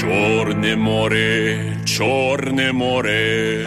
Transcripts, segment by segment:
Чорне море, чорне море.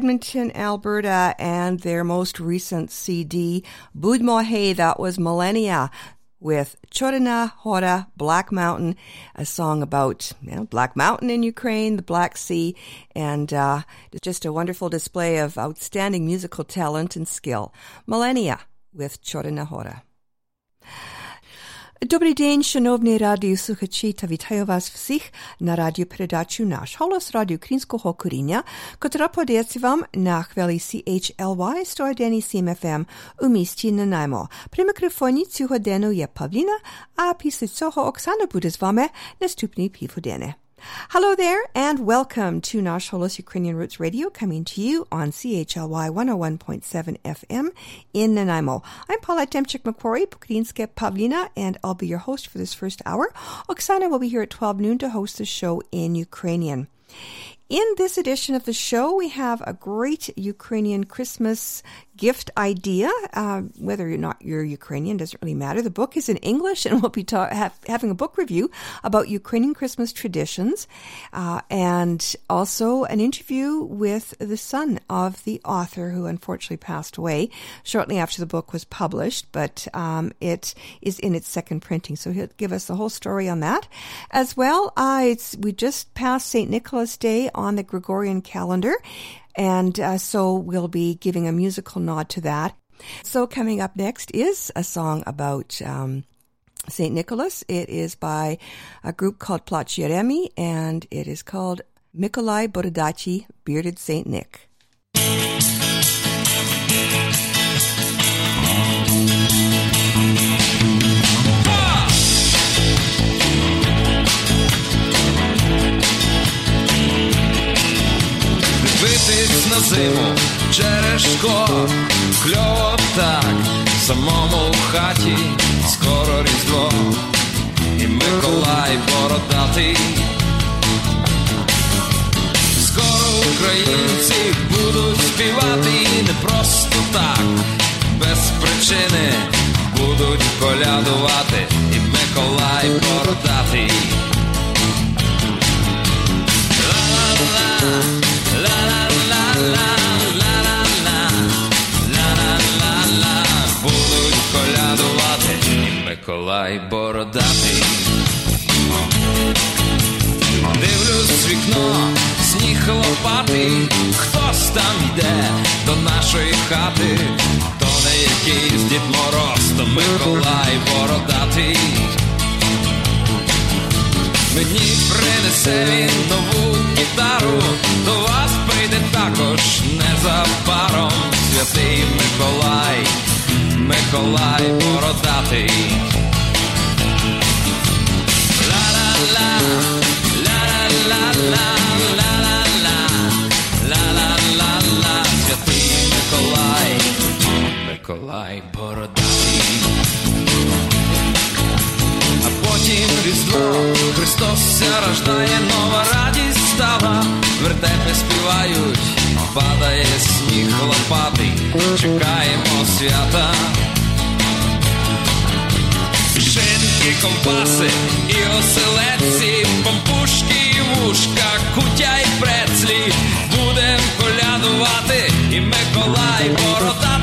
Edmonton, Alberta, and their most recent CD, Budmo Hey, that was Millennia with Chorna Hora, Black Mountain, a song about you know, Black Mountain in Ukraine, the Black Sea, and uh, just a wonderful display of outstanding musical talent and skill. Millennia with Chorna Hora. Добрий день, шановні радіослухачі, та вітаю вас всіх на радіопередачу «Наш голос» радіо українського коріння, котра подається вам на хвилі CHLY 101,7 FM у місті Нанаймо. При мікрофоні цю годину є Павліна, а після цього Оксана буде з вами наступні півгодини. Hello there, and welcome to Nash Holos Ukrainian Roots Radio, coming to you on CHLY 101.7 FM in Nanaimo. I'm Paula Demchik Macquarie, Pukrinske Pavlina, and I'll be your host for this first hour. Oksana will be here at 12 noon to host the show in Ukrainian. In this edition of the show, we have a great Ukrainian Christmas gift idea. Uh, whether or not you're Ukrainian doesn't really matter. The book is in English, and we'll be ta- have, having a book review about Ukrainian Christmas traditions, uh, and also an interview with the son of the author who unfortunately passed away shortly after the book was published. But um, it is in its second printing, so he'll give us the whole story on that. As well, uh, we just passed St. Nicholas Day on the Gregorian calendar. And uh, so we'll be giving a musical nod to that. So coming up next is a song about um, St. Nicholas. It is by a group called Placeremi, and it is called Mikolai Borodaty, Bearded St. Nick. Дивитись на зиму через шкло, кльово так, самому в хаті, скоро різдво, і Миколай бородатий. Скоро українці будуть співати. Не просто так, без причини. Будуть колядувати, і Миколай бородатий. Миколай бородатий. Дивлюсь вікно, сніг лопатий, хтось там йде до нашої хати, то не якийсь Дід Мороз, то Миколай бородатий. Мені принесе він нову гітару, до вас прийде також незабаром святий Миколай, Миколай бородатий. Ла-ла-ла, ла-ла-ла-ла, ла-ла-ла, ла-ла-ла-ла, святий Миколай, Миколай бородатий. А потім різдво, Христос ся рождає, нова радість стала, вертепи співають, падає сніг лопатий, чекаємо свята. Шинки, компаси і оселедці, помпушки і вушка, кутя й прецлі, будем колядувати, і Миколай бородатий.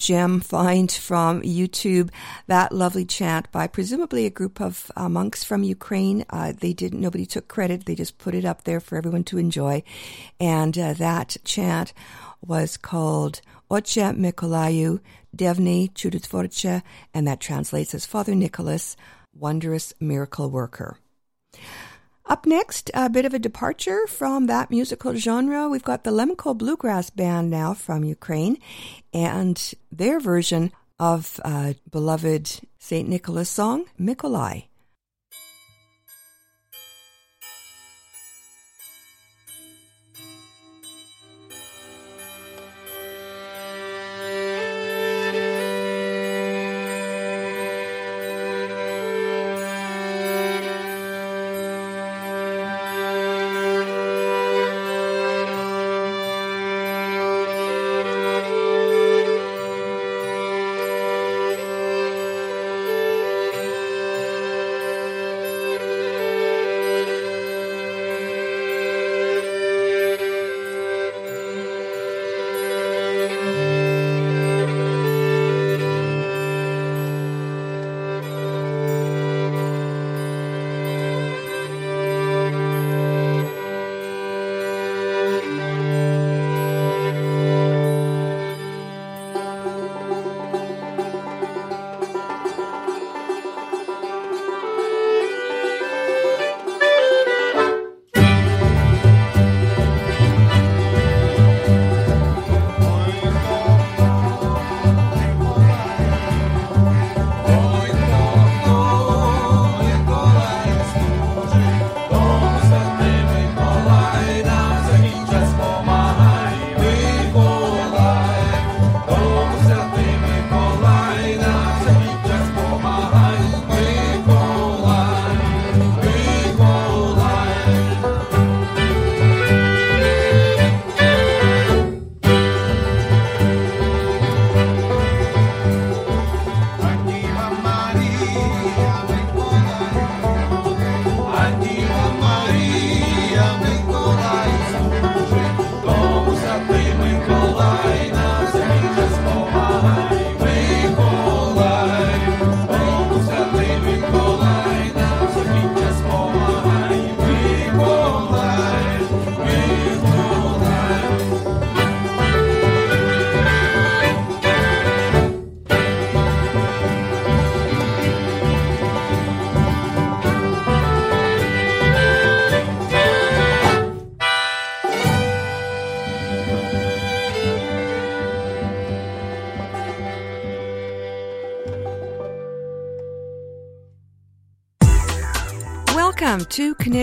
Gem find from YouTube, that lovely chant by presumably a group of uh, monks from Ukraine. Uh, they didn't, nobody took credit. They just put it up there for everyone to enjoy. And uh, that chant was called Oche Mikolayu Devni Chudotvorche, and that translates as Father Nicholas, Wondrous Miracle Worker. Up next, a bit of a departure from that musical genre. We've got the Lemko Bluegrass Band now from Ukraine and their version of uh, beloved St. Nicholas song, Mikolai.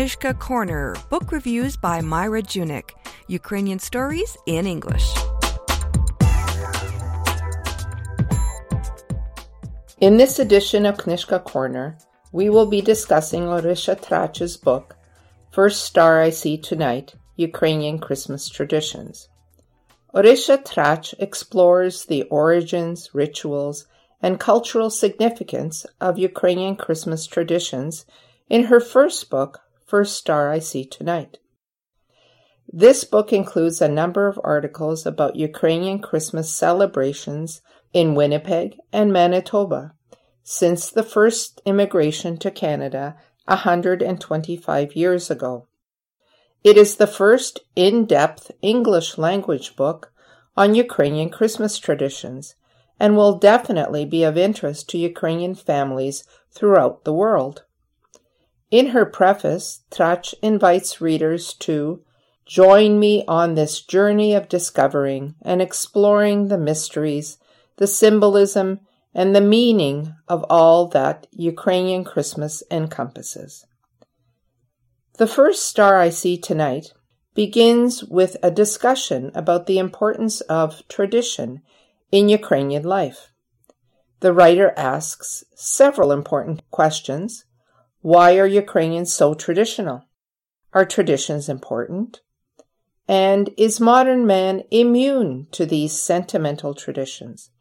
To Corner, book reviews by Myra Junyk, Ukrainian stories in English. In this edition of Knyzhka Corner, we will be discussing Orysia Tracz's book, First Star I See Tonight Ukrainian Christmas Traditions. Orysia Tracz explores the origins, rituals, and cultural significance of Ukrainian Christmas traditions in her first book, First Star I See Tonight. This book includes a number of articles about Ukrainian Christmas celebrations in Winnipeg and Manitoba since the first immigration to Canada 125 years ago. It is the first in depth English language book on Ukrainian Christmas traditions and will definitely be of interest to Ukrainian families throughout the world. In her preface, Tracz invites readers to join me on this journey of discovering and exploring the mysteries, the symbolism, and the meaning of all that Ukrainian Christmas encompasses. The first star I see tonight begins with a discussion about the importance of tradition in Ukrainian life. The writer asks several important questions. Why are Ukrainians so traditional? Are traditions important? And is modern man immune to these sentimental traditions?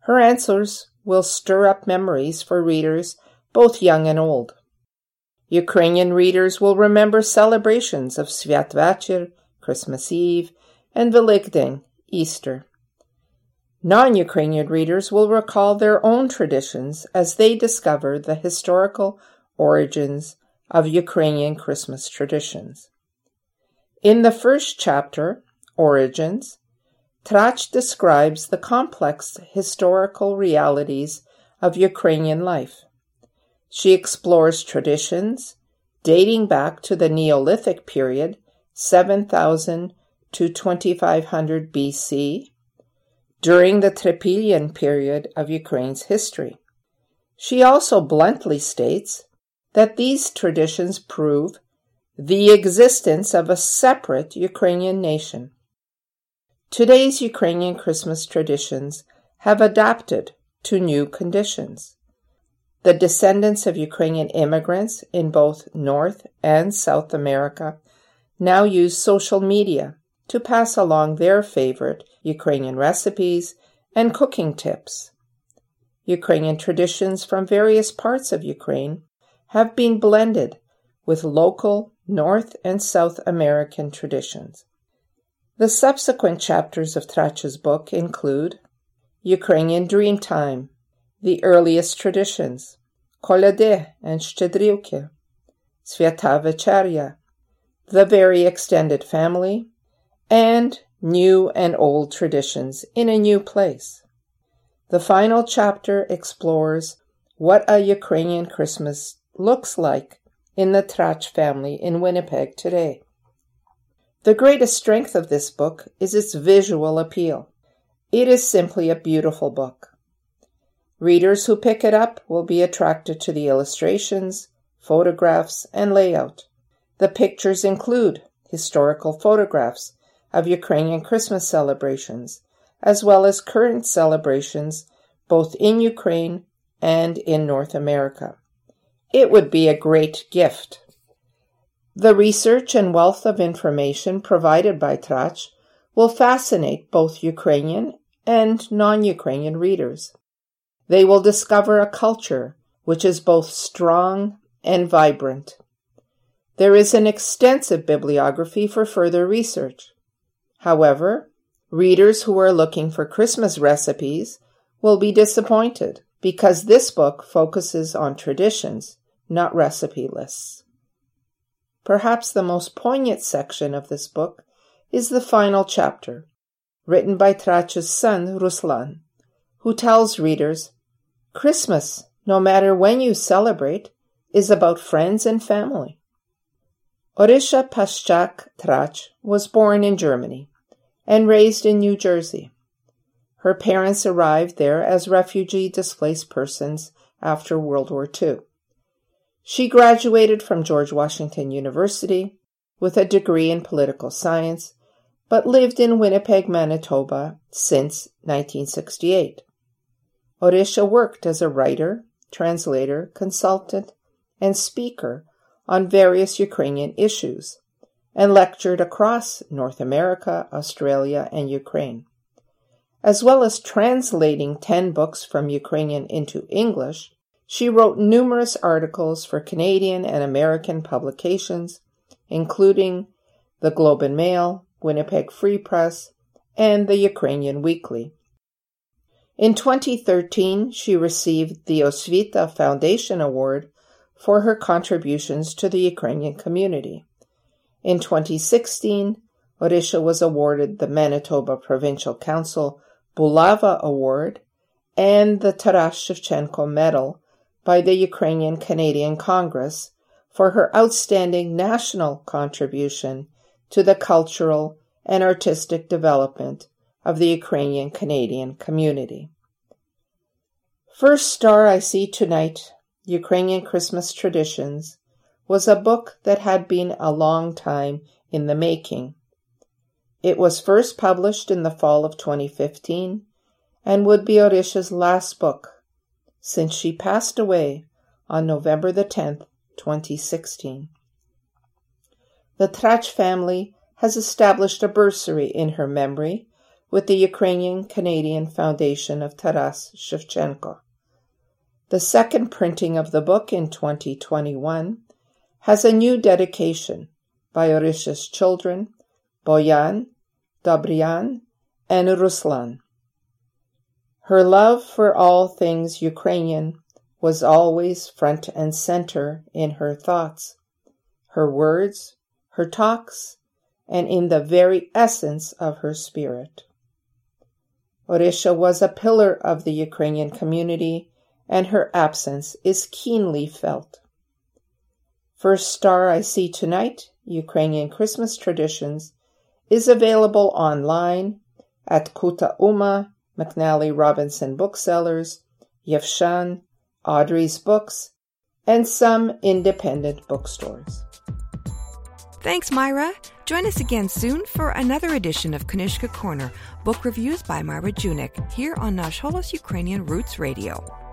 Her answers will stir up memories for readers both young and old. Ukrainian readers will remember celebrations of Svyatvacher, Christmas Eve, and Velikdin, Easter. Non Ukrainian readers will recall their own traditions as they discover the historical origins of Ukrainian Christmas traditions. In the first chapter, Origins, Tracz describes the complex historical realities of Ukrainian life. She explores traditions dating back to the Neolithic period, 7000 to 2500 BC, during the Tripilian period of Ukraine's history. She also bluntly states that these traditions prove the existence of a separate Ukrainian nation. Today's Ukrainian Christmas traditions have adapted to new conditions. The descendants of Ukrainian immigrants in both North and South America now use social media to pass along their favorite Ukrainian recipes and cooking tips. Ukrainian traditions from various parts of Ukraine have been blended with local North and South American traditions. The subsequent chapters of Tracz's book include Ukrainian Dreamtime, the earliest traditions, Kolede and Shtedrilke, Sviata Vecharya, the very extended family, and new and old traditions in a new place. The final chapter explores what a Ukrainian Christmas looks like in the Tracz family in Winnipeg today. The greatest strength of this book is its visual appeal. It is simply a beautiful book. Readers who pick it up will be attracted to the illustrations, photographs, and layout. The pictures include historical photographs of Ukrainian Christmas celebrations, as well as current celebrations both in Ukraine and in North America. It would be a great gift. The research and wealth of information provided by Tracz will fascinate both Ukrainian and non Ukrainian readers. They will discover a culture which is both strong and vibrant. There is an extensive bibliography for further research. However, readers who are looking for Christmas recipes will be disappointed because this book focuses on traditions, not recipe lists. Perhaps the most poignant section of this book is the final chapter, written by Tracz's son, Ruslan, who tells readers Christmas, no matter when you celebrate, is about friends and family. Orysia Paszczak Tracz was born in Germany and raised in New Jersey. Her parents arrived there as refugee displaced persons after World War II. She graduated from George Washington University with a degree in political science, but lived in Winnipeg, Manitoba since 1968. Orysia worked as a writer, translator, consultant, and speaker on various Ukrainian issues, and lectured across North America, Australia, and Ukraine. As well as translating 10 books from Ukrainian into English, she wrote numerous articles for Canadian and American publications, including the Globe and Mail, Winnipeg Free Press, and the Ukrainian Weekly. In 2013, she received the Osvita Foundation Award for her contributions to the Ukrainian community. In 2016, Orysia was awarded the Manitoba Provincial Council Bulava Award and the Taras Shevchenko Medal by the Ukrainian Canadian Congress for her outstanding national contribution to the cultural and artistic development of the Ukrainian Canadian community. First Star I See Tonight Ukrainian Christmas Traditions was a book that had been a long time in the making. It was first published in the fall of 2015 and would be Orysia's last book since she passed away on November the 10th, 2016. The Tracz family has established a bursary in her memory with the Ukrainian Canadian Foundation of Taras Shevchenko. The second printing of the book in 2021 has a new dedication by Orysia's children, Boyan, Dobryan, and Ruslan. Her love for all things Ukrainian was always front and center in her thoughts, her words, her talks, and in the very essence of her spirit. Orysia was a pillar of the Ukrainian community, and her absence is keenly felt. First Star I See Tonight Ukrainian Christmas Traditions is available online at Kuta McNally Robinson Booksellers, Yevshan, Audrey's Books, and some independent bookstores. Thanks, Myra. Join us again soon for another edition of Knyzhka Corner, book reviews by Myra Junyk, here on Nash Holos Ukrainian Roots Radio.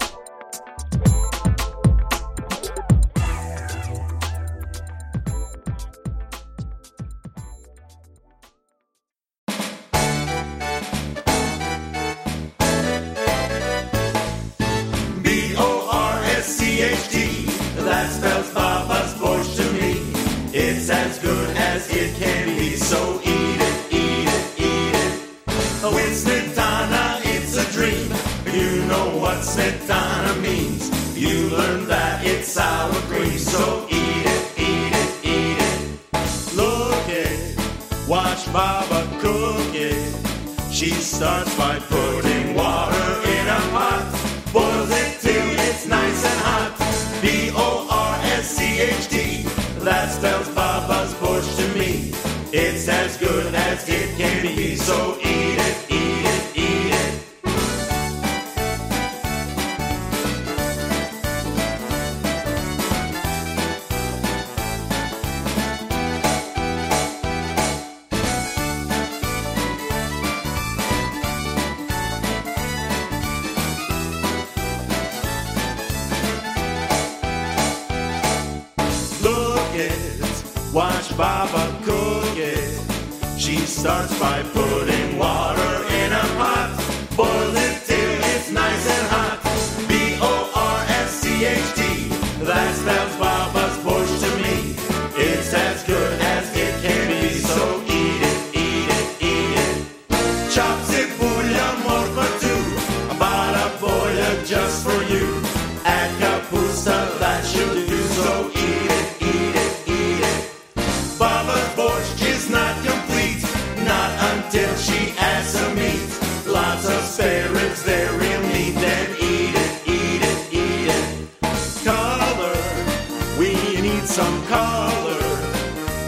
Starts by putting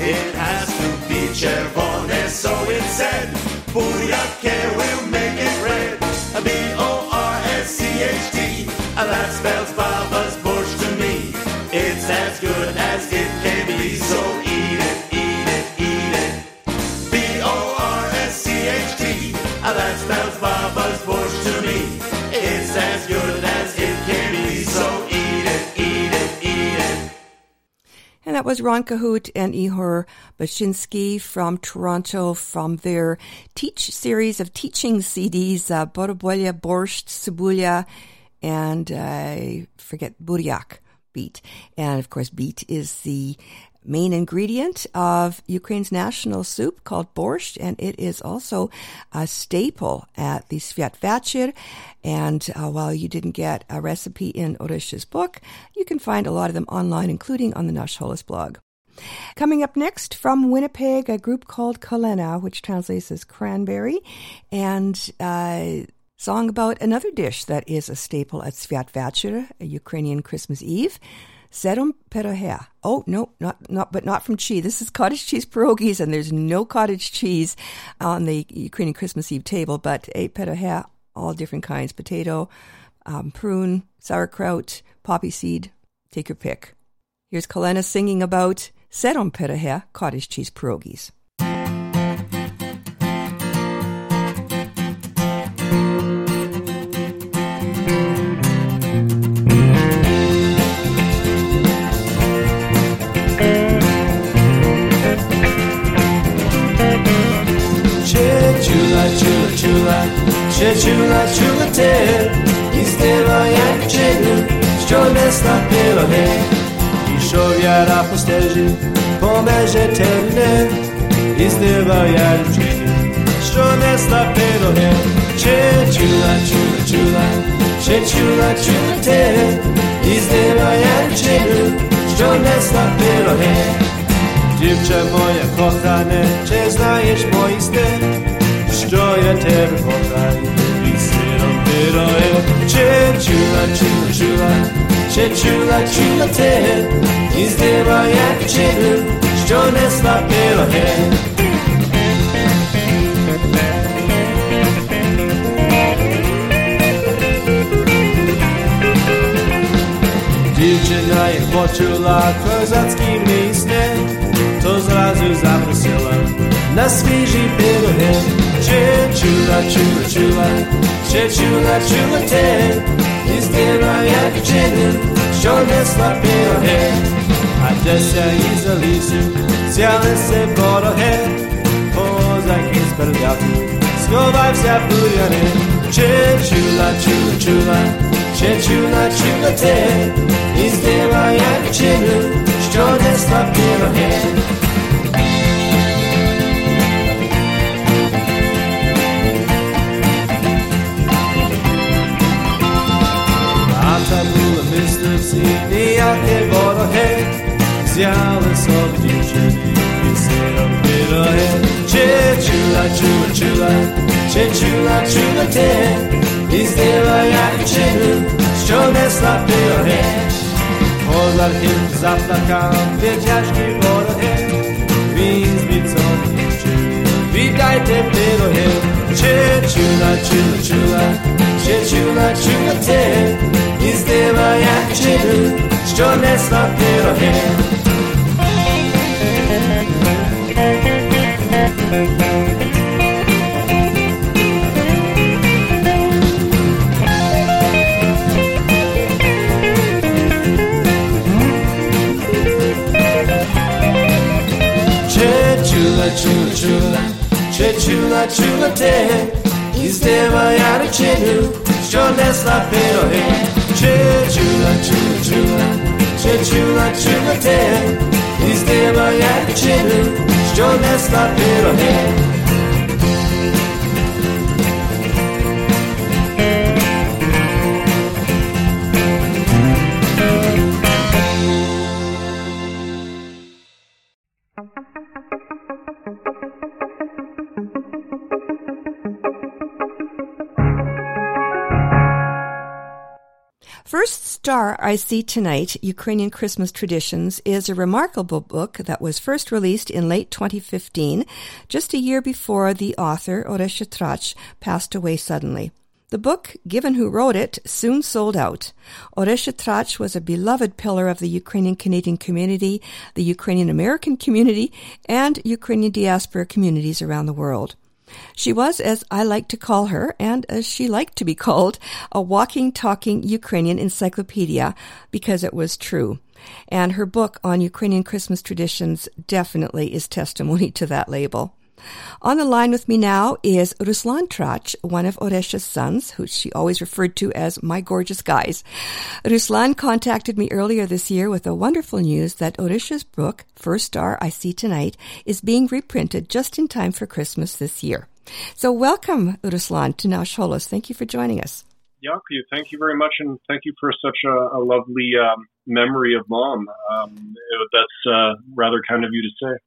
It has to be chervone, so it said. Booyake will make it red. B O R that was Ron Cahute and Ihor Bashinsky from Toronto from their Teach series of teaching CDs, uh, Borobolia, Borscht, Sibulia, and uh, I forget Buryak beet. And of course, beet is the main ingredient of Ukraine's national soup called borscht, and it is also a staple at the Sviatvachir. And uh, while you didn't get a recipe in Orysia's book, you can find a lot of them online, including on the Nash Holos blog. Coming up next from Winnipeg, a group called Kalena, which translates as cranberry, and uh, song about another dish that is a staple at Sviatvachir, a Ukrainian Christmas Eve. Serum perohea. Oh no, not not but not from cheese. This is cottage cheese pierogies, and there's no cottage cheese on the Ukrainian Christmas Eve table. But a perohea, all different kinds: potato, um, prune, sauerkraut, poppy seed. Take your pick. Here's Kalena singing about Serum Perahe cottage cheese pierogies. Chula, chula, chula, che chula, chula te Isteva jak czyny, ściągnęć na pierogie I szowiara po steży, po merze terne Isteva jak czyny, ściągnęć na pierogie Che chula, chula, chula, che chula, chula te Isteva jak czyny, ściągnęć na pierogie Dziewczę moje kochane, czy znajesz mój styl? joia ter vorrai Isero vero e che chula chula chula che chula chula te Izdeva jak chulu što ne sla pero he Dziewczyna jak poczuła kozacki miejsce, to zrazu zaprosiła na świeży pierogen. Chula, chula, chula, še chula, chula te Izbira jak džedin, što ne slapio he A desja iza lisu, sjale se borohe Pozak iz brljatu, skovaj vsja bujane Če chula, chula, chula, še chula, chula te Izbira jak džedin, što ne slapio he sabula Mr. CD, I can board ahead. Zjealous of you, Jimmy, you said I'm bit ahead. Chula, chula, chula, chula, chula, ten. Izdela jak czyny, ściągnę slapy ahead. Pozar him zaplakam, wiedziażki board ahead. Wins mi co nie Witajte, bit ahead. Przyjacióla czy te ty I zdyma jak czyny Szczone swaty robię Chula, chula, chula, chula, chula, chula, здива як чину, що несла пироги. Че чула, чула, чула, че чула, чула те, і здива як чину, що несла пироги. First Star I See Tonight Ukrainian Christmas Traditions is a remarkable book that was first released in late 2015, just a year before the author, Orysia Tracz, passed away suddenly. The book, given who wrote it, soon sold out. Orysia Tracz was a beloved pillar of the Ukrainian Canadian community, the Ukrainian American community, and Ukrainian diaspora communities around the world. She was, as I like to call her, and as she liked to be called, a walking, talking Ukrainian encyclopedia because it was true. And her book on Ukrainian Christmas traditions definitely is testimony to that label. On the line with me now is Ruslan Tracz, one of Orysia's sons, who she always referred to as my gorgeous guys. Ruslan contacted me earlier this year with the wonderful news that Orysia's book, First Star I See Tonight, is being reprinted just in time for Christmas this year. So welcome, Ruslan, to Holos. Thank you for joining us. Yaku, thank you very much, and thank you for such a, a lovely um, memory of mom. Um, that's uh, rather kind of you to say.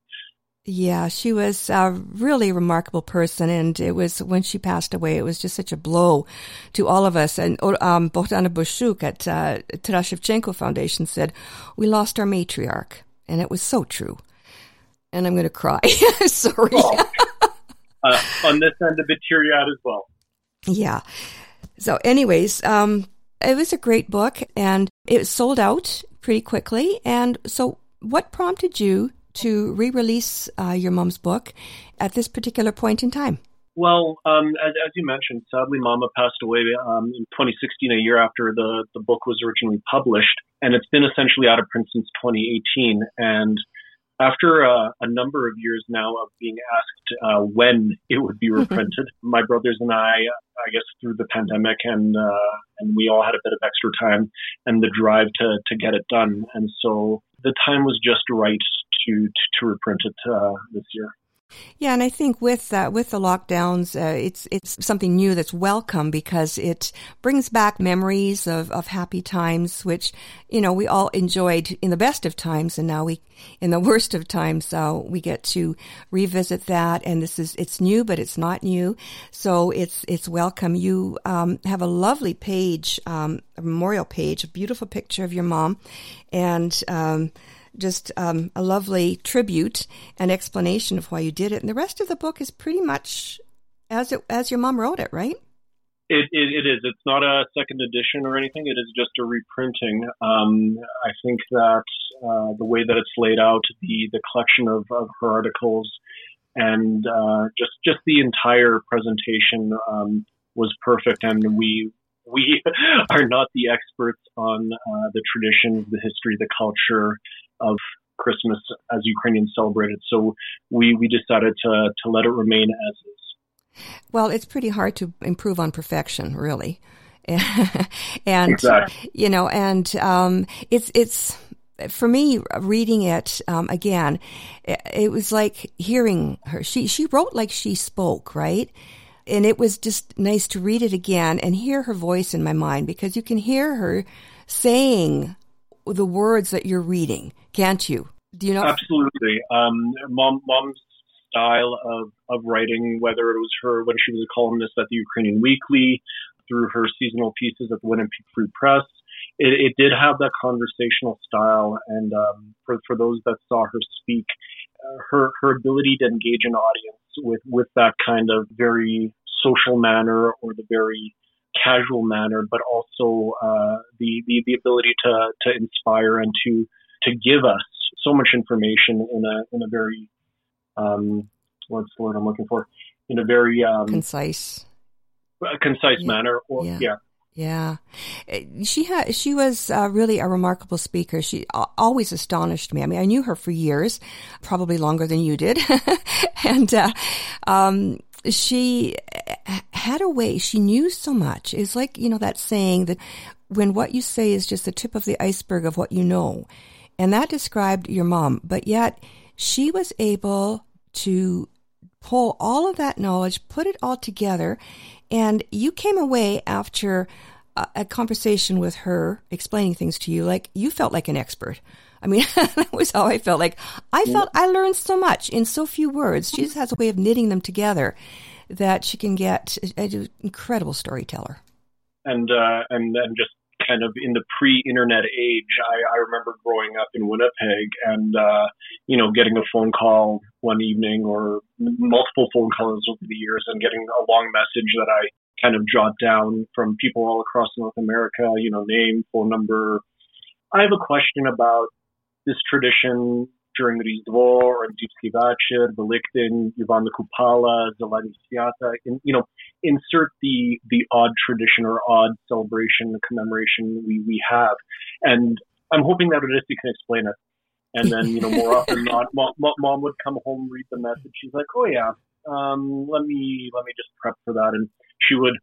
Yeah, she was a really remarkable person, and it was when she passed away. It was just such a blow to all of us. And um, Bohdana Bushuk at uh, Taras Shevchenko Foundation said, "We lost our matriarch," and it was so true. And I'm going to cry. Sorry. Oh. uh, on this end, a bit teary eyed as well. Yeah. So, anyways, um, It was a great book and it sold out pretty quickly. And so, what prompted you to re release uh, your mom's book at this particular point in time? Well, um, as, as, you mentioned, sadly, Mama passed away um, in 2016, a year after the, the book was originally published. And it's been essentially out of print since 2018. And after uh, a number of years now of being asked uh, when it would be reprinted, my brothers and I, I guess through the pandemic, and uh, and we all had a bit of extra time and the drive to to get it done, and so the time was just right to to, to reprint it uh, this year. Yeah, and I think with uh, with the lockdowns, uh, it's it's something new that's welcome because it brings back memories of, of happy times, which you know we all enjoyed in the best of times, and now we in the worst of times, uh, we get to revisit that. And this is it's new, but it's not new, so it's it's welcome. You um, have a lovely page, um, a memorial page, a beautiful picture of your mom, and. Um, just um, a lovely tribute and explanation of why you did it. And the rest of the book is pretty much as it, as your mom wrote it, right? It, it, it is. It's not a second edition or anything. It is just a reprinting. Um, I think that uh, the way that it's laid out, the the collection of, of her articles, and uh, just just the entire presentation um, was perfect. And we we are not the experts on uh, the traditions, the history, the culture, of Christmas as Ukrainians celebrate it. So we, we decided to, to let it remain as is. Well, it's pretty hard to improve on perfection, really. and, exactly. you know, and um, it's, it's, for me, reading it um, again, it, it was like hearing her. She she wrote like she spoke, right? And it was just nice to read it again and hear her voice in my mind because you can hear her saying the words that you're reading, can't you? Do you know? Absolutely. Um, mom, mom's style of, of writing, whether it was her when she was a columnist at the Ukrainian Weekly, through her seasonal pieces at the Winnipeg Free Press, it, it did have that conversational style. And um, for, for those that saw her speak, uh, her her ability to engage an audience with with that kind of very social manner or the very casual manner, but also uh, the, the the ability to to inspire and to to give us so much information in a in a very um, what's the word I'm looking for in a very um, concise concise yeah. manner. Or, yeah. yeah. Yeah, she had. She was uh, really a remarkable speaker. She always astonished me. I mean, I knew her for years, probably longer than you did, and uh, um, she uh, had a way, she knew so much. It's like, you know, that saying that when what you say is just the tip of the iceberg of what you know. And that described your mom, but yet she was able to pull all of that knowledge, put it all together, and you came away after a, a conversation with her explaining things to you like you felt like an expert. I mean, that was how I felt. Like I felt I learned so much in so few words. She just has a way of knitting them together that she can get an incredible storyteller. And uh, and and just kind of in the pre-internet age, I, I remember growing up in Winnipeg and uh, you know getting a phone call one evening or multiple phone calls over the years and getting a long message that I kind of jot down from people all across North America. You know, name, phone number. I have a question about this tradition during the Rizdvor and Dipsky the Belichtin, Ivan the Kupala, Zeleny Siata, and, you know, insert the, the odd tradition or odd celebration, commemoration we, we have. And I'm hoping that Orysia can explain it. And then, you know, more often not, mom, mom, would come home, read the message. She's like, oh, yeah, um, let me, let me just prep for that. And she would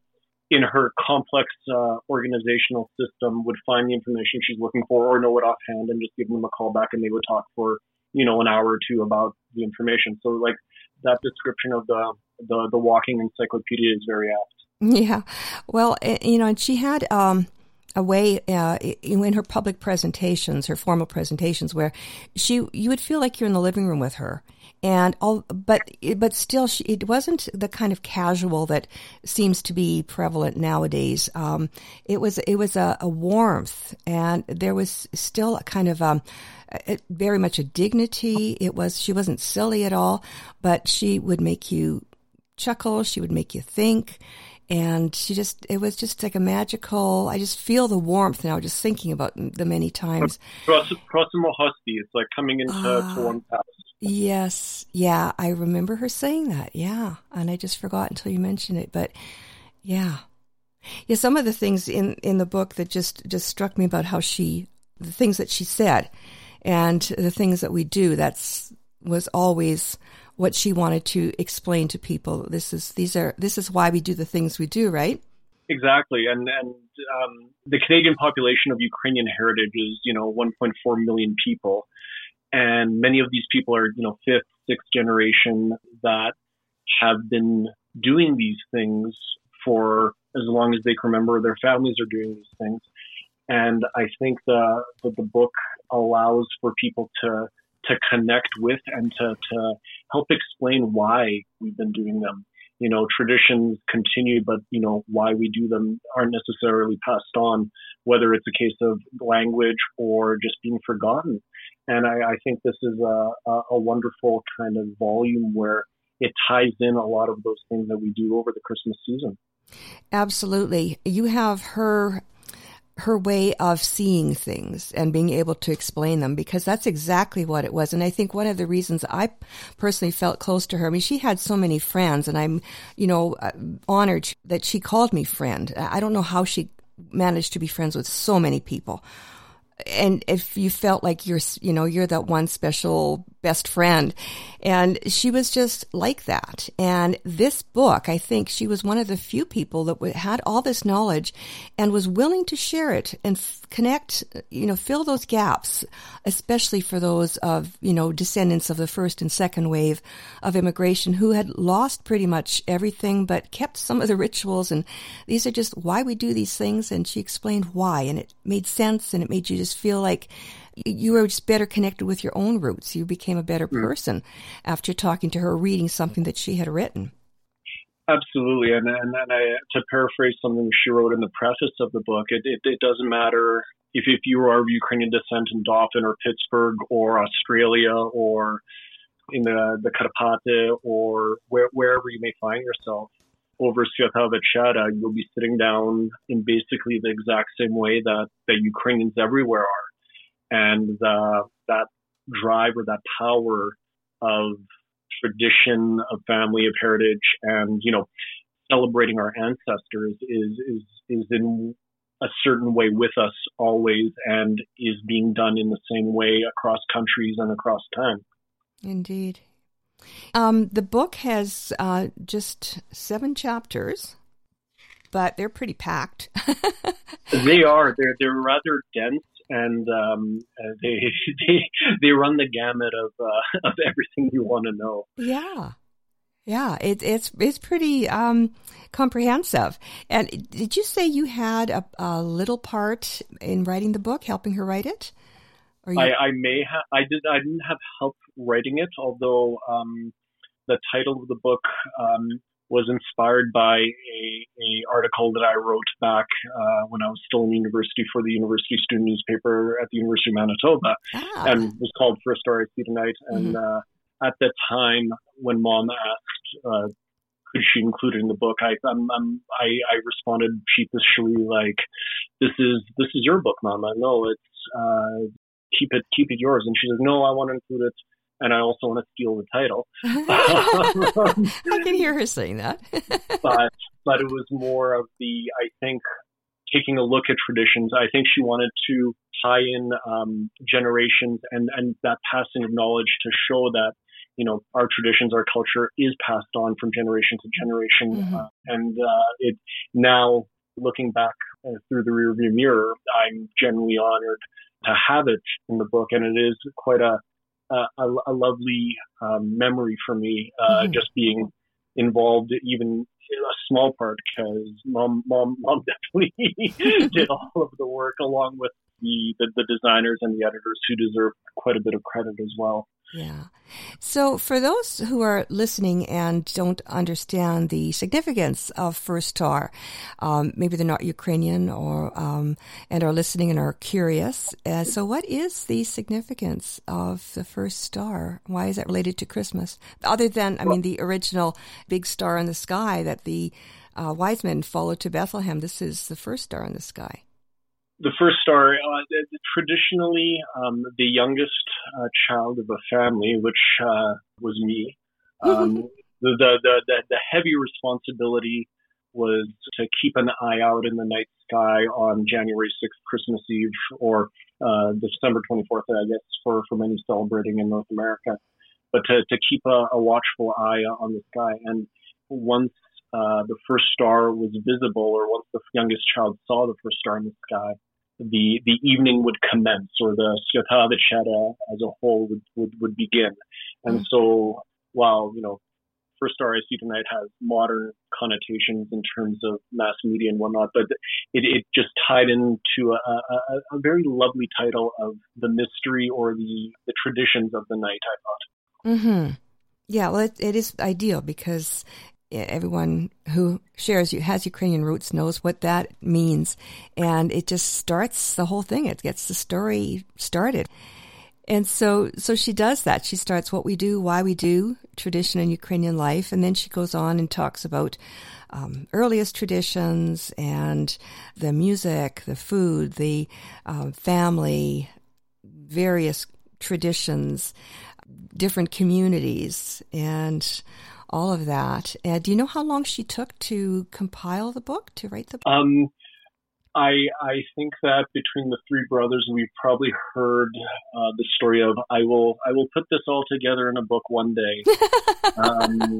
in her complex uh, organizational system would find the information she's looking for or know it offhand and just give them a call back and they would talk for you know an hour or two about the information. So like that description of the the, the walking encyclopedia is very apt. Yeah. Well eh, you know and she had um a way uh, in her public presentations, her formal presentations, where she you would feel like you're in the living room with her, and all, but but still, she, it wasn't the kind of casual that seems to be prevalent nowadays. Um, it was it was a, a, warmth, and there was still a kind of um, a, very much a dignity. It was she wasn't silly at all, but she would make you chuckle. She would make you think and she just it was just like a magical i just feel the warmth now just thinking about the many times. Proximo hosti it's like coming into uh, to one house yes. Yeah i remember her saying that. Yeah and i just forgot until you mentioned it but yeah. Yeah some of the things in in the book that just just struck me about how she the things that she said and the things that we do that's was always what she wanted to explain to people. This is these are this is why we do the things we do, right? Exactly, and and um, the Canadian population of Ukrainian heritage is you know 1.4 million people, and many of these people are you know fifth, sixth generation that have been doing these things for as long as they can remember. Their families are doing these things, and I think the that the book allows for people to to connect with and to, to help explain why we've been doing them. You know, traditions continue, but you know why we do them aren't necessarily passed on, whether it's a case of language or just being forgotten. And I, I think this is a, a wonderful kind of volume where it ties in a lot of those things that we do over the Christmas season. Absolutely. You have her her way of seeing things and being able to explain them because that's exactly what it was. And I think one of the reasons I personally felt close to her, I mean, she had so many friends and I'm, you know, uh, honored that she called me friend. I don't know how she managed to be friends with so many people and if you felt like you're, you know, you're that one special best friend. And she was just like that. And this book, I think she was one of the few people that had all this knowledge and was willing to share it and f- connect, you know, fill those gaps, especially for those of, you know, descendants of the first and second wave of immigration who had lost pretty much everything but kept some of the rituals. And these are just why we do these things. And she explained why. And it made sense and it made you just feel like you were just better connected with your own roots. You became a better mm. person mm. after talking to her, reading something that she had written. Absolutely, and and, and I, to paraphrase something she wrote in the preface of the book, it, it, it doesn't matter if if you are of Ukrainian descent in Dauphin or Pittsburgh or Australia or in the the Karpate or where, wherever you may find yourself Overseer Tavachada, you'll be sitting down in basically the exact same way that, that Ukrainians everywhere are. And uh, that drive or that power of tradition, of family, of heritage, and, you know, celebrating our ancestors is, is, is in a certain way with us always and is being done in the same way across countries and across time. Indeed, um, the book has uh, just seven chapters, but they're pretty packed. they are. They're they're rather dense and um, uh, they, they they run the gamut of uh, of everything you want to know. Yeah. Yeah, it, it's it's pretty um, comprehensive. And did you say you had a, a, little part in writing the book, helping her write it? You... I, I, may have. I did. I didn't have help writing it, although um, the title of the book um, was inspired by a, a article that I wrote back uh, when I was still in university for the University Student newspaper at the University of Manitoba, ah. and was called First Star I See Tonight. And mm-hmm. uh, at the time, when Mom asked uh, could she include it in the book, I I'm, I'm, I, I responded sheepishly like, "This is this is your book, Mama. No, it's uh, keep it keep it yours." And she says, "No, I want to include it." And I also want to steal the title. I can hear her saying that. but but it was more of the I think taking a look at traditions. I think she wanted to tie in um, generations and and that passing of knowledge to show that you know our traditions, our culture is passed on from generation to generation, mm-hmm. uh, and uh, it now looking back uh, through the rearview mirror, I'm genuinely honored to have it in the book, and it is quite a a, a, lovely um, memory for me, uh, mm-hmm. just being involved even in a small part because mom, mom, mom definitely did all of the work along with the, the, the designers and the editors who deserve quite a bit of credit as well. Yeah. So, for those who are listening and don't understand the significance of First Star, um, maybe they're not Ukrainian or um, and are listening and are curious. Uh, so, what is the significance of the First Star? Why is that related to Christmas? Other than, I mean, the original big star in the sky that the uh, wise men followed to Bethlehem. This is the first star in the sky. The first star, uh, traditionally, um, the youngest uh, child of a family, which uh, was me. Um, the, the, the, the heavy responsibility was to keep an eye out in the night sky on January 6th, Christmas Eve, or uh, December 24th, I guess, for, for many celebrating in North America. But to, to keep a, a watchful eye on the sky. And once uh, the first star was visible, or once the youngest child saw the first star in the sky, the the evening would commence, or the Sveta Večera as a whole would, would, would begin. And mm-hmm. so, while you know First Star I See Tonight has modern connotations in terms of mass media and whatnot, but it, it just tied into a, a, a, very lovely title of the mystery or the, the traditions of the night, I thought. Mm-hmm. Yeah, well, it, it is ideal because everyone who shares has Ukrainian roots knows what that means, and it just starts the whole thing. It gets the story started. And so, so she does that. She starts what we do, why we do, tradition in Ukrainian life, and then she goes on and talks about um, earliest traditions and the music, the food, the um, family, various traditions, different communities, and all of that. And do you know how long she took to compile the book, to write the book? Um, I I think that between the three brothers, we've probably heard uh, the story of I will I will put this all together in a book one day. Um,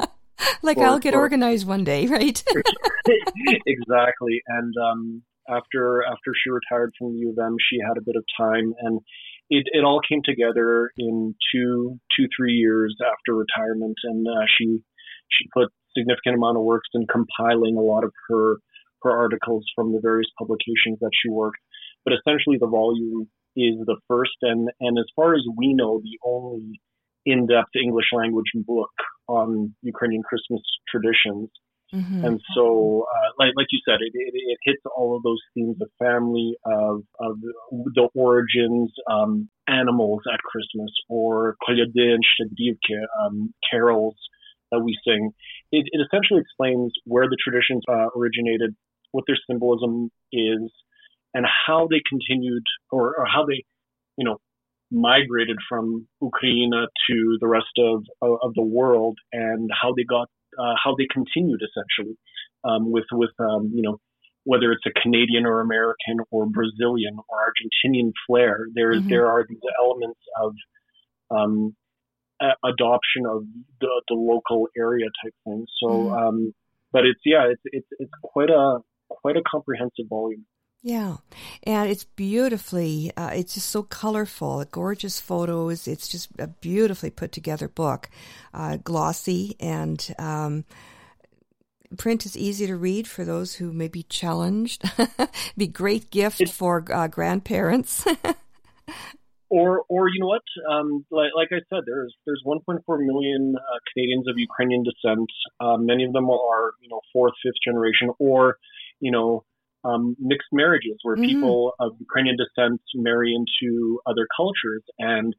like or, I'll get or, organized one day, right? exactly. And um, after after she retired from the U of M, she had a bit of time, and it it all came together in two two three years after retirement, and uh, she she put significant amount of works in compiling a lot of her her articles from the various publications that she worked. But essentially, the volume is the first and, and as far as we know, the only in-depth English language book on Ukrainian Christmas traditions. Mm-hmm. And so, uh, like, like you said, it, it, it, hits all of those themes of family, of, of the origins, um, animals at Christmas, or kolyady and um, carols that we sing. It, it, essentially explains where the traditions uh, originated, what their symbolism is, and how they continued or, or how they, you know, migrated from Ukraine to the rest of, of, the world and how they got, uh, how they continued essentially um, with, with um, you know, whether it's a Canadian or American or Brazilian or Argentinian flair, there mm-hmm. there are these elements of um, a- adoption of the, the, local area type thing. So, mm-hmm. um, but it's yeah, it's it's it's quite a quite a comprehensive volume. Yeah, and it's beautifully, uh, it's just so colorful, gorgeous photos. It's just a beautifully put together book, uh, glossy, and um, print is easy to read for those who may be challenged. be great gift for uh, grandparents. or, or you know what? Um, like, like, I said, there's there's 1.4 million uh, Canadians of Ukrainian descent. Uh, many of them are, you know, fourth, fifth generation, or you know, um, mixed marriages where mm-hmm. people of Ukrainian descent marry into other cultures, and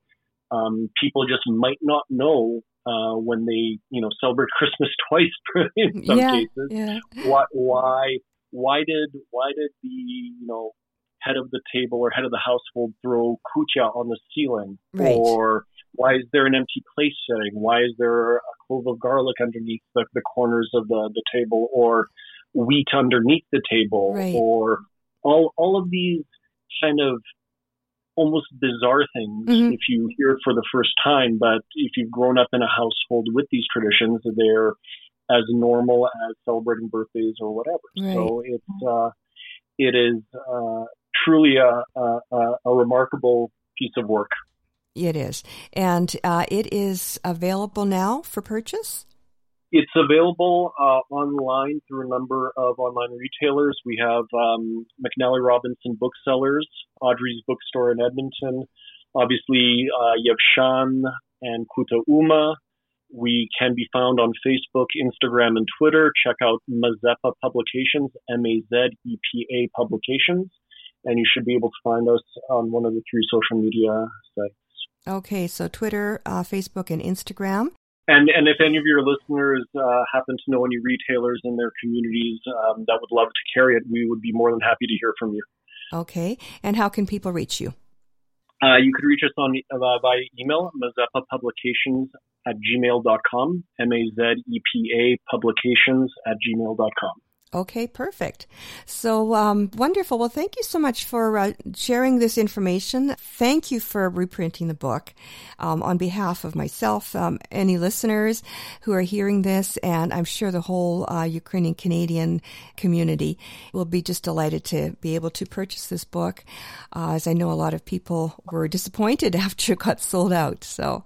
um, people just might not know uh, when they, you know, celebrate Christmas twice in some yeah, cases. Yeah. Why, why, why did, why did the, you know, head of the table or head of the household throw kutya on the ceiling, right. or why is there an empty place setting? Why is there a clove of garlic underneath the, the corners of the, the table, or wheat underneath the table right. or all all of these kind of almost bizarre things mm-hmm. if you hear it for the first time but if you've grown up in a household with these traditions they're as normal as celebrating birthdays or whatever right. so it's uh it is uh truly a, a, a remarkable piece of work it is and uh, it is available now for purchase it's available uh, online through a number of online retailers. We have um, McNally Robinson Booksellers, Audrey's Bookstore in Edmonton. Obviously, uh, Yevshan and Kuta Uma. We can be found on Facebook, Instagram, and Twitter. Check out Mazepa Publications, M A Z E P A Publications, and you should be able to find us on one of the three social media sites. Okay, so Twitter, uh, Facebook, and Instagram. And and if any of your listeners uh, happen to know any retailers in their communities um, that would love to carry it, we would be more than happy to hear from you. Okay. And how can people reach you? Uh, you could reach us on uh, by email, Mazepa Publications at gmail.com, M-A-Z-E-P-A publications at gmail.com. Okay, perfect. So um, wonderful. Well, thank you so much for uh, sharing this information. Thank you for reprinting the book um, on behalf of myself, um, any listeners who are hearing this, and I'm sure the whole uh, Ukrainian Canadian community will be just delighted to be able to purchase this book, uh, as I know a lot of people were disappointed after it got sold out. So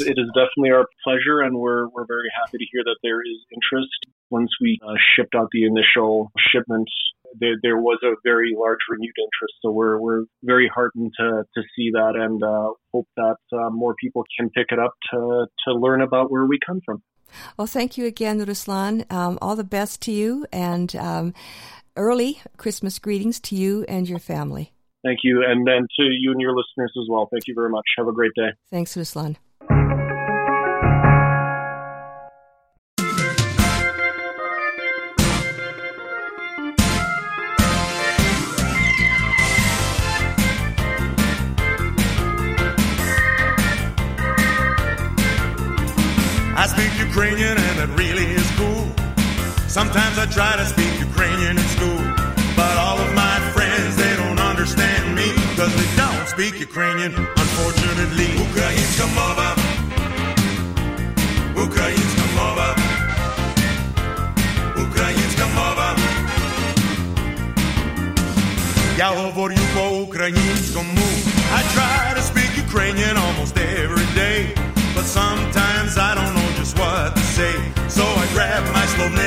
it is definitely our pleasure, and we're we're very happy to hear that there is interest. Once we uh, shipped out the initial shipments, there, there was a very large renewed interest. So we're we're very heartened to to see that, and uh, hope that uh, more people can pick it up to to learn about where we come from. Well, thank you again, Ruslan. Um, all the best to you, and um, early Christmas greetings to you and your family. Thank you, and then to you and your listeners as well. Thank you very much. Have a great day. Thanks, Ruslan. Sometimes I try to speak Ukrainian in school, but all of my friends, they don't understand me, cause they don't speak Ukrainian, unfortunately. Українська мова. Українська мова. Українська мова. Я говорю по-українському. I try to speak Ukrainian almost every day. But sometimes I don't know just what to say. So I grab my Slovnik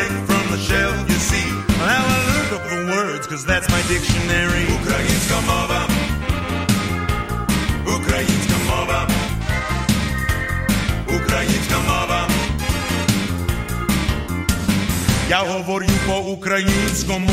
Я говорю по-українському.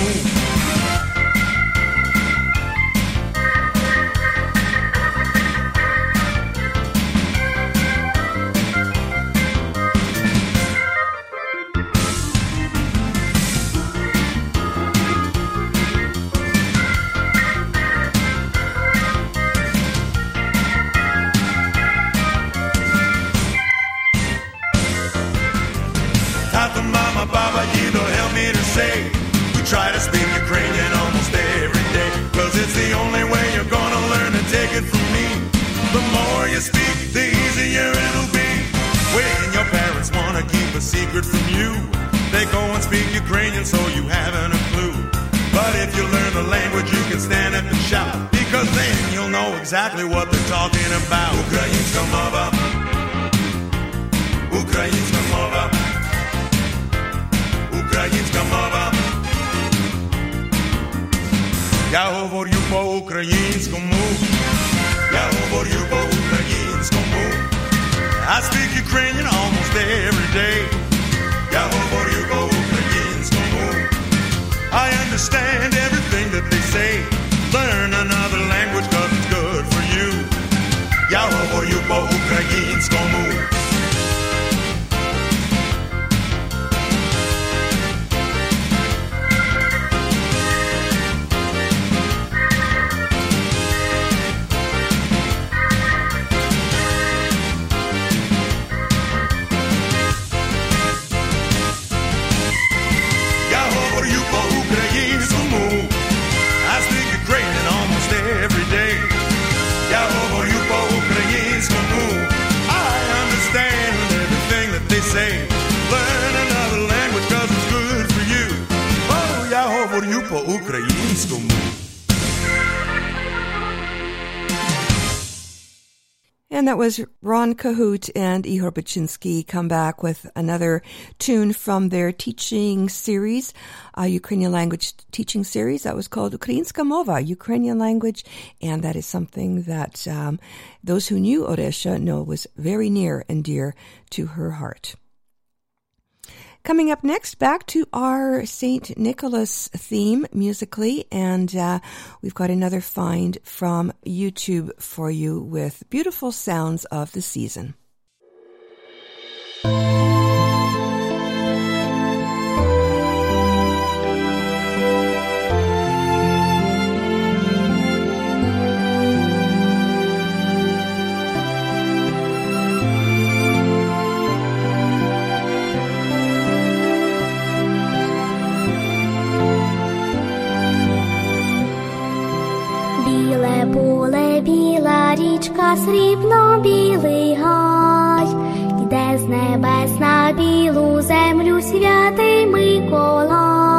say, learn another language cause it's good for you. Oh, я говорю по-украинскому. And that was Ron Cahute and Ihor Baczynski come back with another tune from their teaching series, a Ukrainian language teaching series that was called Ukrainska Mova, Ukrainian language. And that is something that um, those who knew Orysia know was very near and dear to her heart. Coming up next, back to our St. Nicholas theme musically, and uh, we've got another find from YouTube for you with beautiful sounds of the season. Річка, срібно білий гай, йде з небес на білу землю святий Миколай,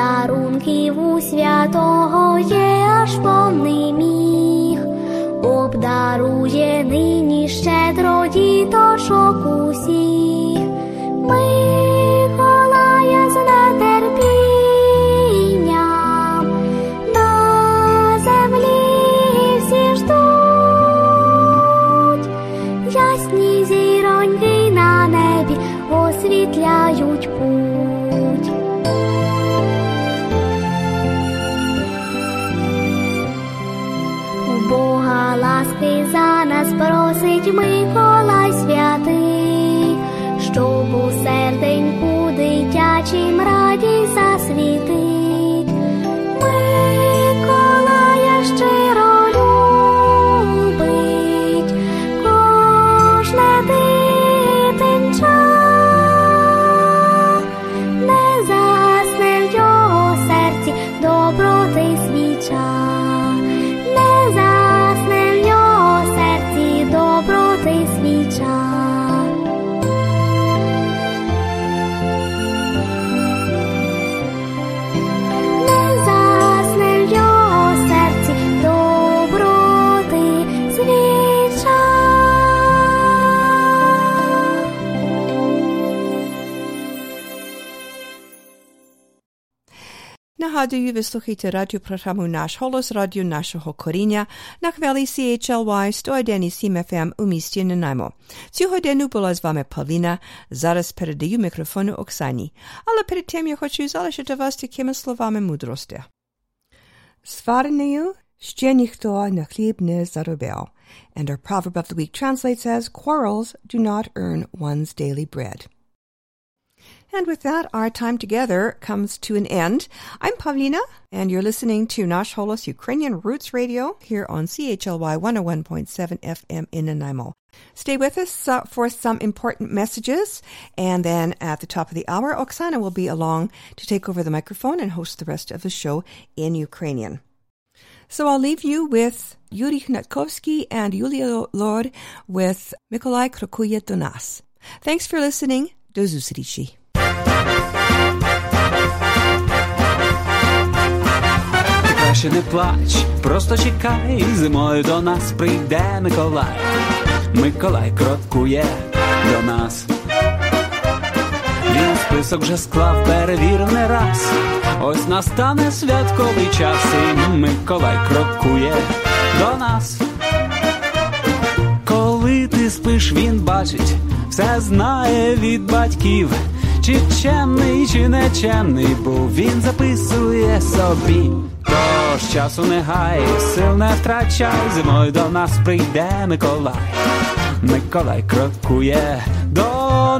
Подарунків у святого є аж повний Нагадую, ви слухаєте радіопрограму «Наш голос» радіо нашого коріння на хвилі CHLY 101,7 FM у місті Нанаймо. Цю годину була з вами Павліна. Зараз передаю мікрофону Оксані. Але перед тим я хочу залишити вас такими словами мудрості. Сварнею ще ніхто на хліб не заробив. And our proverb of the week translates as, quarrels do not earn one's daily bread. And with that, our time together comes to an end. I'm Pavlina, and you're listening to Nash Holos Ukrainian Roots Radio here on CHLY 101.7 FM in Nanaimo. Stay with us uh, for some important messages, and then at the top of the hour, Oksana will be along to take over the microphone and host the rest of the show in Ukrainian. So I'll leave you with Yuri Hnatkovsky and Yulia Lord with Mikolai Krokuye do nas. Thanks for listening. Do zустрічі. Краще не плач, просто чекай, зимою до нас прийде Миколай. Миколай крокує до нас. Він список вже склав, перевірив не раз. Ось настане святковий час, і Миколай крокує до нас. Коли ти спиш, він бачить, все знає від батьків. Чи чемний, чи нечемний був, він записує собі. Тож часу не гай, сил не втрачай, зимою до нас прийде Миколай. Миколай крокує до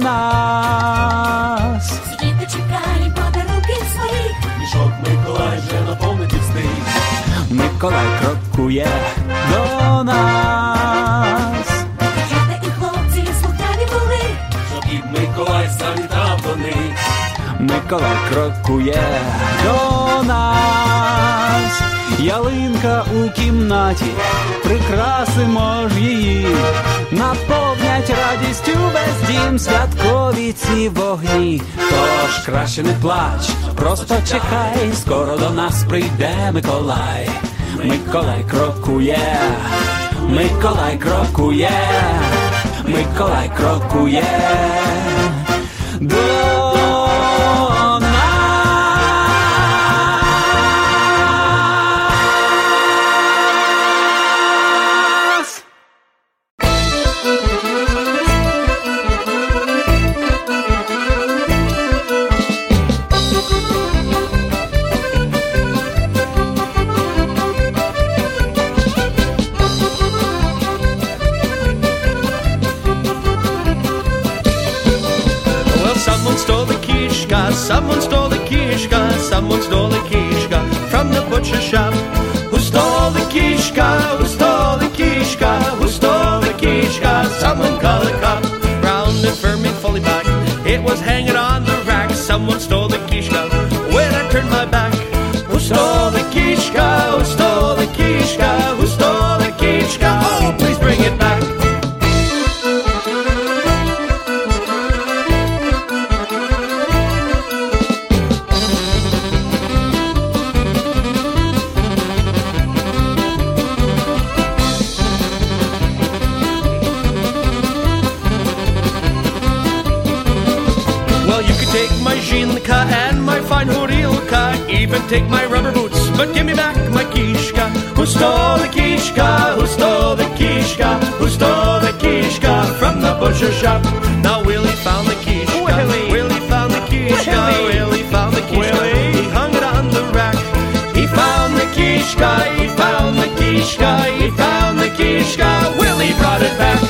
нас. Діти чекає подарунки своїх. Мішок Миколай вже наповнити встиг. Миколай крокує до нас. Миколай крокує до нас. Ялинка у кімнаті, прикрасимо ж її, наповнять радістю весь дім святкові ці вогні. Тож краще не плач, просто чекай, скоро до нас прийде Миколай. Миколай крокує, Миколай крокує, Миколай крокує. До Kishka, he found the Kishka, he found the Kishka. Willie brought it back.